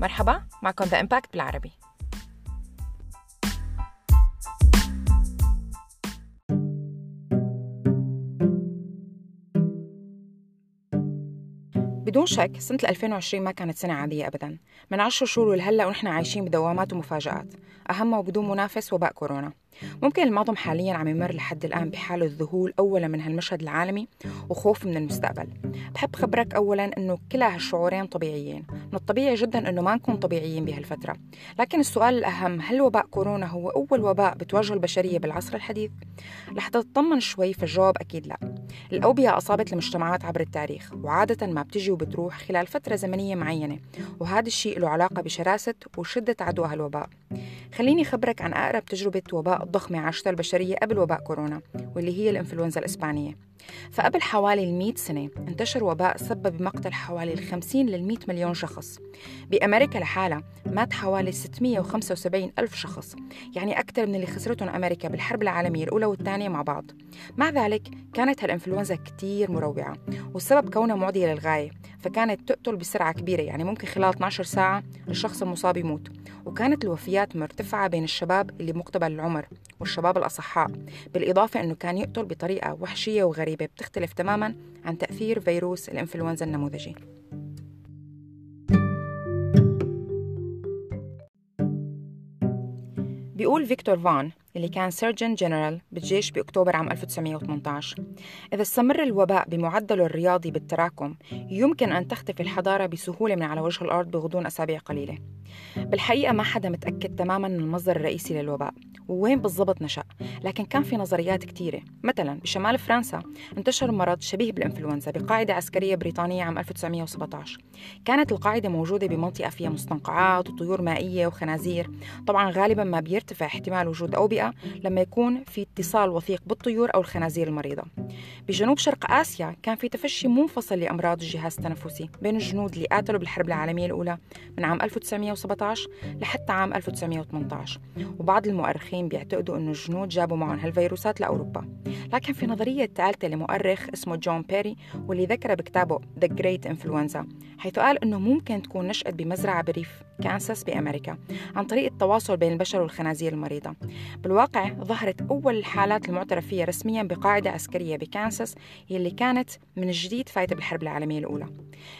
مرحبا معكم The Impact بالعربي. بدون شك سنة 2020 ما كانت سنة عادية أبدا. من عشر شهور ولهلا ونحن عايشين بدوامات ومفاجآت أهمها وبدون منافس وباء كورونا. ممكن الماضي حاليا عم يمر لحد الآن بحالة ذهول أولا من هالمشهد العالمي وخوف من المستقبل. بحب خبرك أولا أنه كلا هالشعورين طبيعيين من الطبيعي جدا أنه ما نكون طبيعيين بهالفترة. لكن السؤال الأهم هل وباء كورونا هو أول وباء بتواجه البشرية بالعصر الحديث؟ لحتى تطمن شوي فالجواب أكيد لا. الأوبئة أصابت المجتمعات عبر التاريخ وعادة ما بتجي وبتروح خلال فترة زمنية معينة وهذا الشيء له علاقة بشراسة وشدة عدوى هالوباء. خليني خبرك عن أقرب تجربة وباء ضخمة عاشتها البشرية قبل وباء كورونا واللي هي الإنفلونزا الإسبانية. فقبل حوالي المئة سنة انتشر وباء سبب بمقتل حوالي الخمسين للمئة مليون شخص. بأمريكا لحالها مات حوالي 675 ألف شخص يعني أكثر من اللي خسرتهم أمريكا بالحرب العالمية الأولى والثانية مع بعض. مع ذلك كانت هالإنفلونزا كتير مروعة والسبب كونها معدية للغاية فكانت تقتل بسرعة كبيرة يعني ممكن خلال 12 ساعة الشخص المصاب يموت. وكانت الوفيات مرتفعة بين الشباب اللي مقتبل العمر والشباب الأصحاء بالإضافة أنه كان يقتل بطريقة وحشية وغريبة. بتختلف تماما عن تأثير فيروس الإنفلونزا النموذجي. بيقول فيكتور فان اللي كان surgeon general بالجيش بأكتوبر عام 1918 إذا استمر الوباء بمعدله الرياضي بالتراكم يمكن أن تختفي الحضارة بسهولة من على وجه الأرض بغضون أسابيع قليلة. بالحقيقة ما حدا متأكد تماما من المصدر الرئيسي للوباء. ووين بالضبط نشأ. لكن كان في نظريات كثيرة مثلا بشمال فرنسا انتشر مرض شبيه بالإنفلونزا بقاعدة عسكرية بريطانية عام 1917 كانت القاعدة موجودة بمنطقة فيها مستنقعات وطيور مائية وخنازير. طبعا غالبا ما بيرتفع احتمال وجود أوبئة لما يكون في اتصال وثيق بالطيور أو الخنازير المريضة. بجنوب شرق آسيا كان في تفشي منفصل لأمراض الجهاز التنفسي بين الجنود اللي قاتلوا بالحرب العالمية الأولى من عام 1917 لحتى عام 1918 وبعض المؤرخين بيعتقدوا أنه الجنود جابوا معهم هالفيروسات لأوروبا. لكن في نظرية ثالثة لمؤرخ اسمه جون بيري واللي ذكر بكتابه The Great Influenza حيث قال أنه ممكن تكون نشأت بمزرعة بريف كانساس بأمريكا عن طريق التواصل بين البشر والخنازير المريضة. بالواقع ظهرت أول الحالات المعترف فيها رسميا بقاعدة عسكرية بكانساس يلي كانت من جديد فايتة بالحرب العالمية الأولى.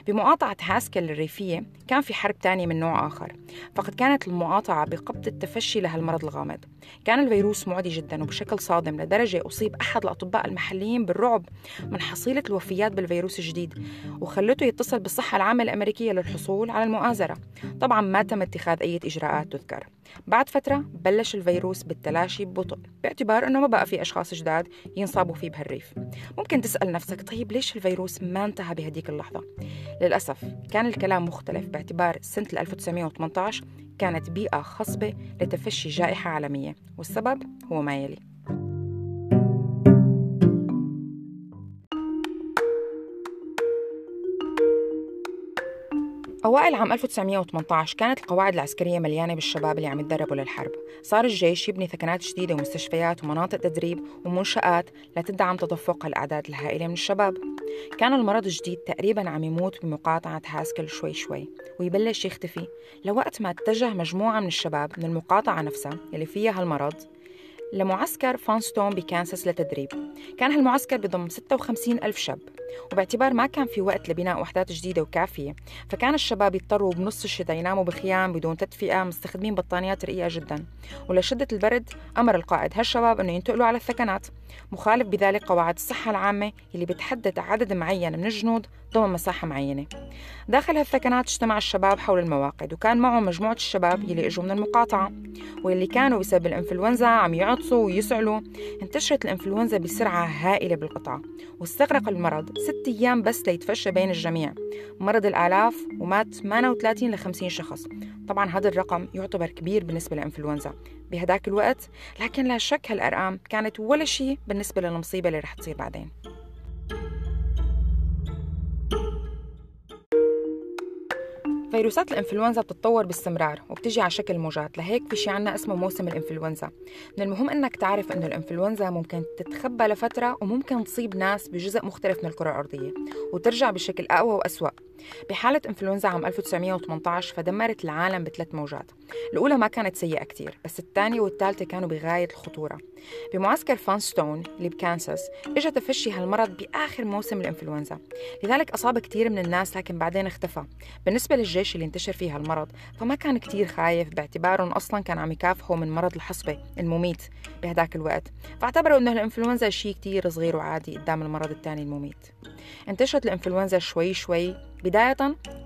بمقاطعة هاسكل الريفية كان في حرب تانية من نوع آخر فقد كانت المقاطعة بقبض التفشي لهالمرض الغامض. كان الفيروس معدي جدا وبشكل صادم لدرجة أصيب أحد الأطباء المحليين بالرعب من حصيلة الوفيات بالفيروس الجديد وخلته يتصل بالصحة العامة الأمريكية للحصول على المؤازرة. طبعا ما تم اتخاذ أي إجراءات تذكر. بعد فترة بلش الفيروس بالتلاشي ببطء باعتبار أنه ما بقى في أشخاص جداد ينصابوا فيه بهالريف. ممكن تسأل نفسك طيب ليش الفيروس ما انتهى بهديك اللحظة؟ للأسف كان الكلام مختلف باعتبار سنة 1918 كانت بيئة خصبة لتفشي جائحة عالمية والسبب هو ما يلي. أوائل عام 1918 كانت القواعد العسكرية مليانة بالشباب اللي عم يتدربوا للحرب. صار الجيش يبني ثكنات جديدة ومستشفيات ومناطق تدريب ومنشآت لتدعم تدفق الأعداد الهائلة من الشباب. كان المرض الجديد تقريبا عم يموت بمقاطعة هاسكل شوي شوي ويبلش يختفي. لوقت ما اتجه مجموعة من الشباب من المقاطعة نفسها اللي فيها هالمرض لمعسكر فانستون بكانساس لتدريب. كان هالمعسكر بضم 56 ألف شاب. وباعتبار ما كان في وقت لبناء وحدات جديدة وكافية. فكان الشباب يضطروا بنص الشتاء يناموا بخيام بدون تدفئة مستخدمين بطانيات رقيقة جدا. ولشدة البرد أمر القائد هالشباب أنه ينتقلوا على الثكنات. مخالف بذلك قواعد الصحة العامة اللي بتحدد عدد معين من الجنود ضمن مساحة معينة. داخل هالثكنات اجتمع الشباب حول المواقد وكان معهم مجموعة الشباب يلي إجوا من المقاطعة. واللي كانوا بسبب الإنفلونزا عم يعطسوا ويسعلوا. انتشرت الإنفلونزا بسرعة هائلة بالقطعة واستغرق المرض. ست أيام بس ليتفشى بين الجميع. مرض الآلاف ومات 38 ل 50 شخص. طبعا هذا الرقم يعتبر كبير بالنسبة للإنفلونزا بهداك الوقت لكن لا شك هالأرقام كانت ولا شيء بالنسبة للمصيبة اللي رح تصير بعدين. فيروسات الإنفلونزا بتتطور باستمرار وبتجي على شكل موجات لهيك في شي عنا اسمه موسم الإنفلونزا. من المهم أنك تعرف أنه الإنفلونزا ممكن تتخبى لفترة وممكن تصيب ناس بجزء مختلف من الكرة الأرضية وترجع بشكل أقوى وأسوأ. بحالة إنفلونزا عام 1918 فدمرت العالم بثلاث موجات. الأولى ما كانت سيئة كتير بس الثانية والثالثة كانوا بغاية الخطورة. بمعسكر فانستون اللي بكانساس اجى تفشي هالمرض بآخر موسم الإنفلونزا. لذلك أصاب كتير من الناس لكن بعدين اختفى. بالنسبة للجيش اللي انتشر فيه هالمرض فما كان كتير خايف. باعتبارهم أصلا كان عم يكافحوا من مرض الحصبة المميت بهداك الوقت. فاعتبروا أنه الإنفلونزا شيء كتير صغير وعادي قدام المرض الثاني المميت. انتشرت الإنفلونزا شوي شوي. بداية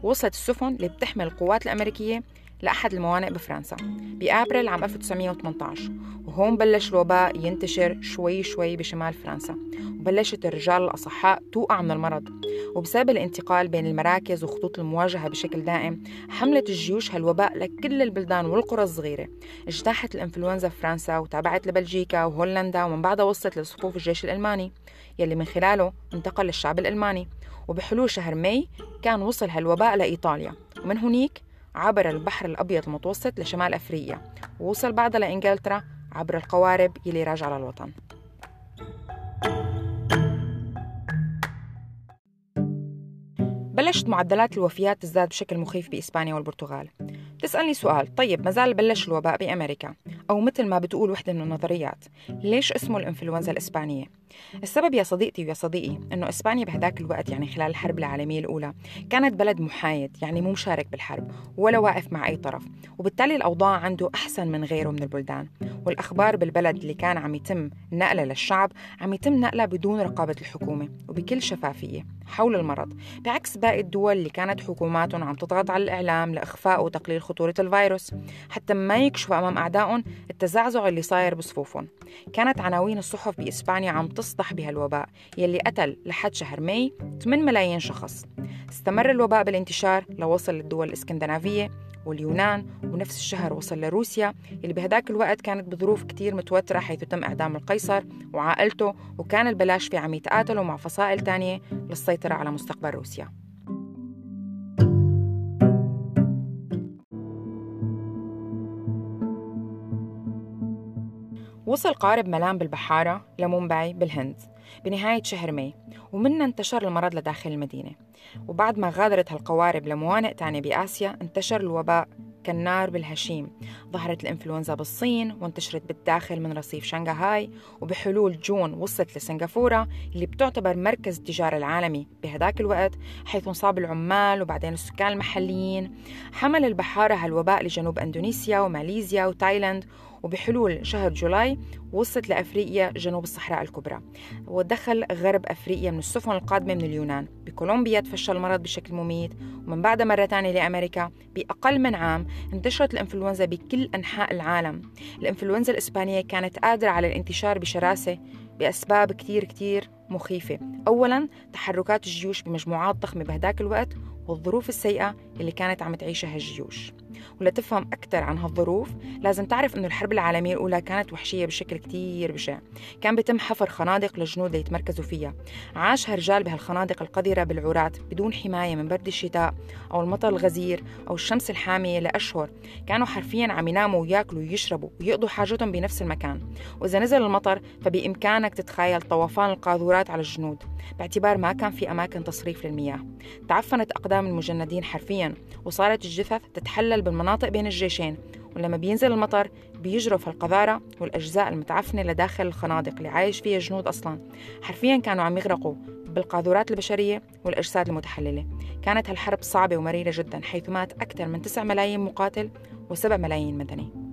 وصلت السفن اللي بتحمل القوات الأمريكية لأحد الموانئ بفرنسا. بأبريل عام 1918 وهون بلش الوباء ينتشر شوي شوي بشمال فرنسا. وبلشت الرجال الأصحاء توقع من المرض. وبسبب الانتقال بين المراكز وخطوط المواجهة بشكل دائم حملت الجيوش هالوباء لكل البلدان والقرى الصغيرة. اجتاحت الإنفلونزا فرنسا وتابعت لبلجيكا وهولندا ومن بعدها وصلت لصفوف الجيش الألماني. يلي من خلاله انتقل للشعب الألماني. وبحلول شهر ماي كان وصل هالوباء لإيطاليا. ومن هنيك عبر البحر الأبيض المتوسط لشمال أفريقيا ووصل بعدها لإنجلترا عبر القوارب يلي راجعة للوطن. بلشت معدلات الوفيات تزداد بشكل مخيف بإسبانيا والبرتغال. تسألني سؤال طيب مازال بلش الوباء بأمريكا؟ أو مثل ما بتقول وحدة من النظريات. ليش اسمه الإنفلونزا الإسبانية؟ السبب يا صديقتي ويا صديقي أنه إسبانيا بهداك الوقت يعني خلال الحرب العالمية الأولى كانت بلد محايد يعني مو مشارك بالحرب ولا واقف مع أي طرف وبالتالي الأوضاع عنده أحسن من غيره من البلدان. والأخبار بالبلد اللي كان عم يتم نقلها للشعب عم يتم نقلها بدون رقابة الحكومة وبكل شفافية حول المرض. بعكس باقي الدول اللي كانت حكوماتهم عم تضغط على الإعلام لإخفاء وتقليل خطورة الفيروس حتى ما يكشفوا أمام أعدائهم التزعزع اللي صاير بصفوفهم. كانت عناوين الصحف بإسبانيا عم تصدح بهالوباء يلي قتل لحد شهر ماي 8 ملايين شخص. استمر الوباء بالانتشار لوصل للدول الإسكندنافية واليونان ونفس الشهر وصل لروسيا اللي بهداك الوقت كانت بظروف كتير متوترة حيث تم إعدام القيصر وعائلته وكان البلاش في عم يتقاتلوا مع فصائل تانية للسيطرة على مستقبل روسيا. وصل قارب ملام بالبحارة لمومباي بالهند بنهاية شهر ماي ومنها انتشر المرض لداخل المدينة. وبعد ما غادرت هالقوارب لموانئ تانية بآسيا انتشر الوباء كالنار بالهشيم. ظهرت الإنفلونزا بالصين وانتشرت بالداخل من رصيف شنغهاي وبحلول جون وصلت لسنغافورة اللي بتعتبر مركز التجارة العالمي بهداك الوقت حيث انصاب العمال وبعدين السكان المحليين. حمل البحارة هالوباء لجنوب أندونيسيا وماليزيا وتايلاند وبحلول شهر جولاي وصلت لأفريقيا جنوب الصحراء الكبرى. ودخل غرب أفريقيا من السفن القادمة من اليونان. بكولومبيا تفشى المرض بشكل مميت. ومن بعدها مرة ثانية لأمريكا بأقل من عام انتشرت الإنفلونزا بكل أنحاء العالم. الإنفلونزا الإسبانية كانت قادرة على الانتشار بشراسة بأسباب كتير كتير مخيفة. أولا تحركات الجيوش بمجموعات ضخمة بهداك الوقت والظروف السيئة اللي كانت عم تعيشها الجيوش ولتفهم أكثر عن هالظروف لازم تعرف أنه الحرب العالمية الأولى كانت وحشية بشكل كتير بشع. كان بيتم حفر خنادق للجنود ليتمركزوا فيها. عاش هالرجال بهالخنادق القذرة بالعورات بدون حماية من برد الشتاء أو المطر الغزير أو الشمس الحامية لأشهر. كانوا حرفيا عم يناموا وياكلوا ويشربوا ويقضوا حاجتهم بنفس المكان. وإذا نزل المطر فبإمكانك تتخيل طوفان القاذورات على الجنود. باعتبار ما كان في أماكن تصريف للمياه. تعفنت أقدام المجندين حرفيا وصارت الجثث تتحلل بالمناطق بين الجيشين ولما بينزل المطر بيجرف القذارة والأجزاء المتعفنة لداخل الخنادق اللي عايش فيها الجنود أصلا. حرفيا كانوا عم يغرقوا بالقاذورات البشرية والأجساد المتحللة. كانت هالحرب صعبة ومريرة جدا حيث مات أكثر من 9 ملايين مقاتل و7 ملايين مدني.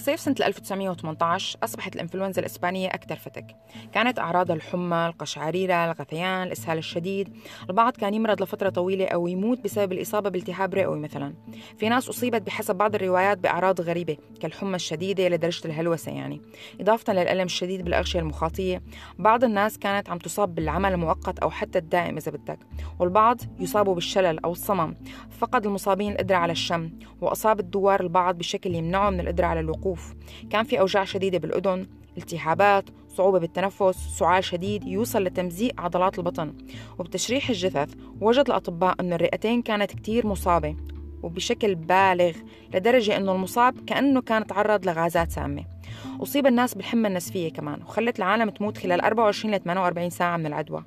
بصيف سنة 1918 أصبحت الإنفلونزا الإسبانية أكثر فتك. كانت أعراضها الحمى، القشعريرة، الغثيان، الإسهال الشديد. البعض كان يمرض لفترة طويلة أو يموت بسبب الإصابة بالتهاب رئوي مثلا. في ناس أصيبت بحسب بعض الروايات بأعراض غريبة كالحمى الشديدة لدرجة الهلوسة يعني. إضافة للألم الشديد بالأغشية المخاطية بعض الناس كانت عم تصاب بالعمل المؤقت أو حتى الدائم إذا بدك. والبعض يصابوا بالشلل أو الصمم. فقد المصابين القدرة على الشم وأصاب الدوار البعض بشكل يمنعه من القدرة على الوقوف. الوقوف. كان في أوجاع شديدة بالأذن التهابات صعوبة بالتنفس سعال شديد يوصل لتمزيق عضلات البطن. وبتشريح الجثث وجد الأطباء أن الرئتين كانت كتير مصابة وبشكل بالغ لدرجة أنه المصاب كأنه كان تعرض لغازات سامة. أصيب الناس بالحمى النسفية كمان وخلت العالم تموت خلال 24 ل 48 ساعة من العدوى.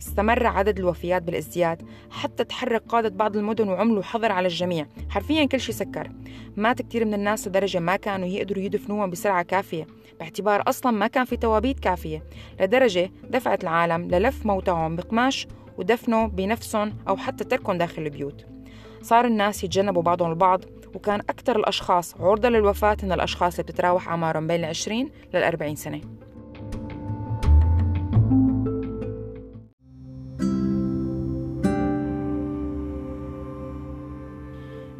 استمر عدد الوفيات بالازدياد حتى تحرك قادة بعض المدن وعملوا حظر على الجميع. حرفيا كل شيء سكر. مات كثير من الناس لدرجة ما كانوا يقدروا يدفنوهم بسرعة كافية. باعتبار أصلا ما كان في توابيت كافية. لدرجة دفعت العالم للف موتاهم بقماش ودفنوا بنفسهم أو حتى تركهم داخل البيوت. صار الناس يتجنبوا بعضهم البعض وكان أكثر الأشخاص عرضة للوفاة هن الأشخاص اللي بتتراوح أعمارهم بين العشرين للأربعين سنة.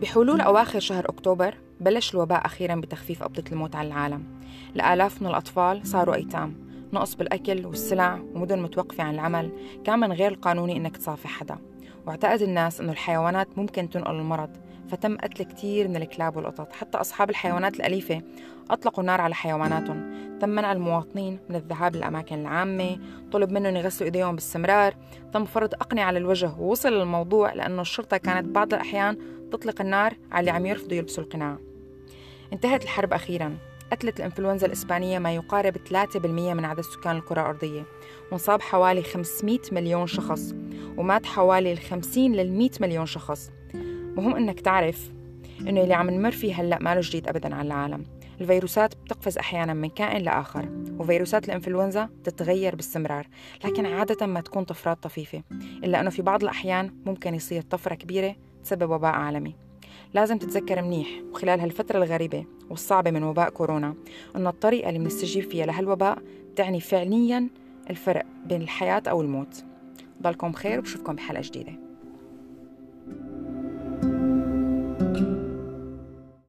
بحلول أواخر شهر أكتوبر بلش الوباء أخيرا بتخفيف قبضة الموت على العالم. الآلاف من الأطفال صاروا أيتام نقص بالأكل والسلع ومدن متوقفة عن العمل كان من غير القانوني إنك تصافح حدا. واعتقد الناس أنه الحيوانات ممكن تنقل المرض فتم قتل كثير من الكلاب والقطط. حتى أصحاب الحيوانات الأليفة أطلقوا النار على حيواناتهم. تم منع المواطنين من الذهاب للأماكن العامة طلب منهم يغسلوا إيديهم باستمرار. تم فرض أقنعة على الوجه ووصل الموضوع لأنه الشرطة كانت بعض الأحيان تطلق النار على اللي عم يرفضوا يلبسوا القناع. انتهت الحرب أخيرا. قتلت الإنفلونزا الإسبانية ما يقارب 3% من عدد سكان الكرة الأرضية. وانصاب حوالي 500 مليون شخص ومات حوالي ال 50 لل 100 مليون شخص. مهم إنك تعرف إنه اللي عم نمر فيه هلأ ما له جديد ابدا على العالم. الفيروسات بتقفز أحيانا من كائن لآخر وفيروسات الإنفلونزا بتتغير باستمرار لكن عادة ما تكون طفرات طفيفة إلا إنه في بعض الأحيان ممكن يصير طفرة كبيرة تسبب وباء عالمي. لازم تتذكر منيح وخلال هالفترة الغريبة والصعبة من وباء كورونا أن الطريقة اللي بنستجيب فيها لهالوباء تعني فعليا الفرق بين الحياة أو الموت. ضلكم بخير وبشوفكم بحلقة جديدة.